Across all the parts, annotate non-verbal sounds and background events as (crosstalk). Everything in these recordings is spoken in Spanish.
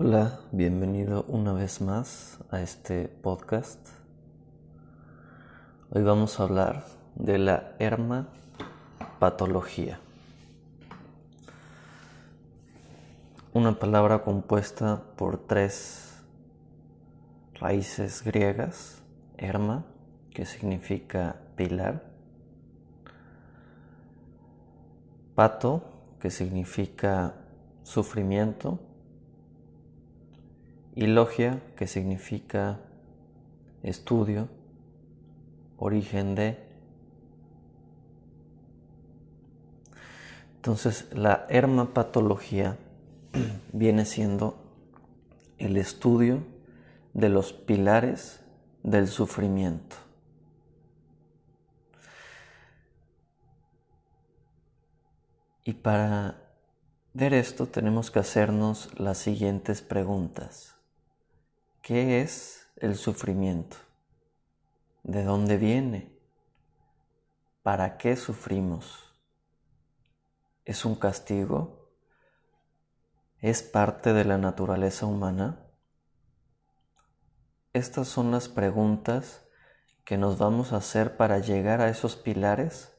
Hola, bienvenido una vez más a este podcast. Hoy vamos a hablar de la hermapatología. Una palabra compuesta por tres raíces griegas, herma, que significa pilar, pato, que significa sufrimiento, y logia, que significa estudio, origen de. Entonces, la hermapatología (clears throat) viene siendo el estudio de los pilares del sufrimiento. Y para ver esto tenemos que hacernos las siguientes preguntas. ¿Qué es el sufrimiento? ¿De dónde viene? ¿Para qué sufrimos? ¿Es un castigo? ¿Es parte de la naturaleza humana? Estas son las preguntas que nos vamos a hacer para llegar a esos pilares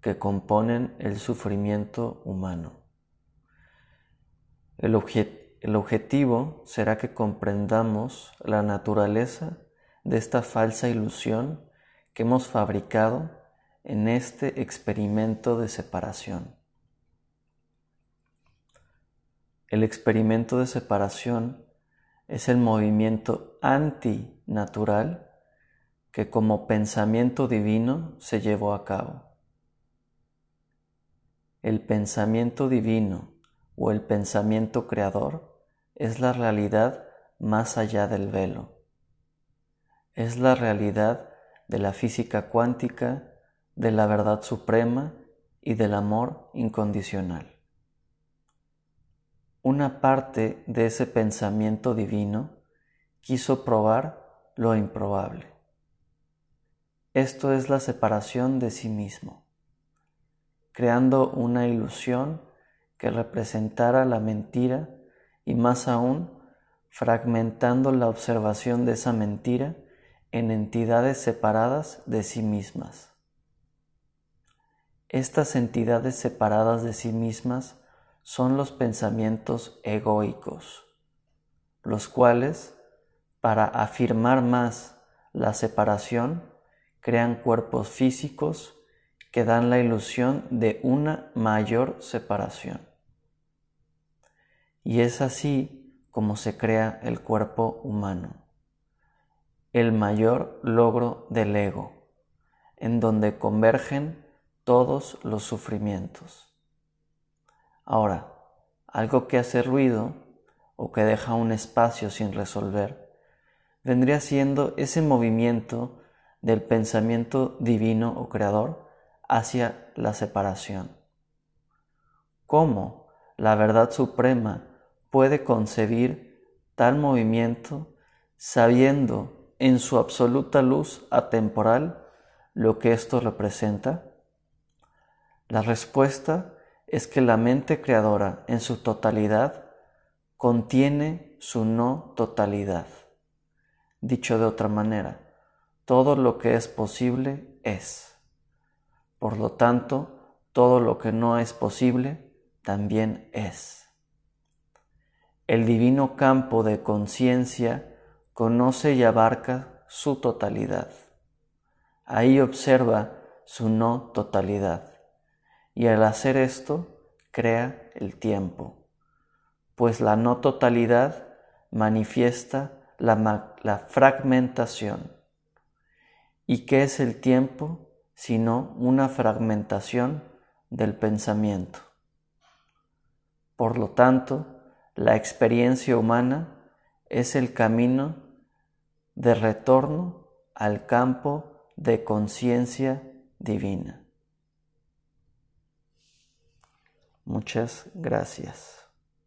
que componen el sufrimiento humano. El, objetivo el objetivo será que comprendamos la naturaleza de esta falsa ilusión que hemos fabricado en este experimento de separación. El experimento de separación es el movimiento antinatural que como pensamiento divino se llevó a cabo. El pensamiento divino o el pensamiento creador es la realidad más allá del velo. Es la realidad de la física cuántica, de la verdad suprema y del amor incondicional. Una parte de ese pensamiento divino quiso probar lo improbable. Esto es la separación de sí mismo, creando una ilusión que representara la mentira y más aún fragmentando la observación de esa mentira en entidades separadas de sí mismas. Estas entidades separadas de sí mismas son los pensamientos egoicos, los cuales, para afirmar más la separación, crean cuerpos físicos que dan la ilusión de una mayor separación. Y es así como se crea el cuerpo humano, el mayor logro del ego, en donde convergen todos los sufrimientos. Ahora, algo que hace ruido o que deja un espacio sin resolver, vendría siendo ese movimiento del pensamiento divino o creador hacia la separación. ¿Cómo la verdad suprema puede concebir tal movimiento sabiendo en su absoluta luz atemporal lo que esto representa? La respuesta es que la mente creadora en su totalidad contiene su no totalidad. Dicho de otra manera, todo lo que es posible es. Por lo tanto, todo lo que no es posible también es. El divino campo de conciencia conoce y abarca su totalidad. Ahí observa su no totalidad. Y al hacer esto, crea el tiempo, pues la no totalidad manifiesta la, la fragmentación. ¿Y qué es el tiempo sino una fragmentación del pensamiento? Por lo tanto, la experiencia humana es el camino de retorno al campo de conciencia divina. Muchas gracias.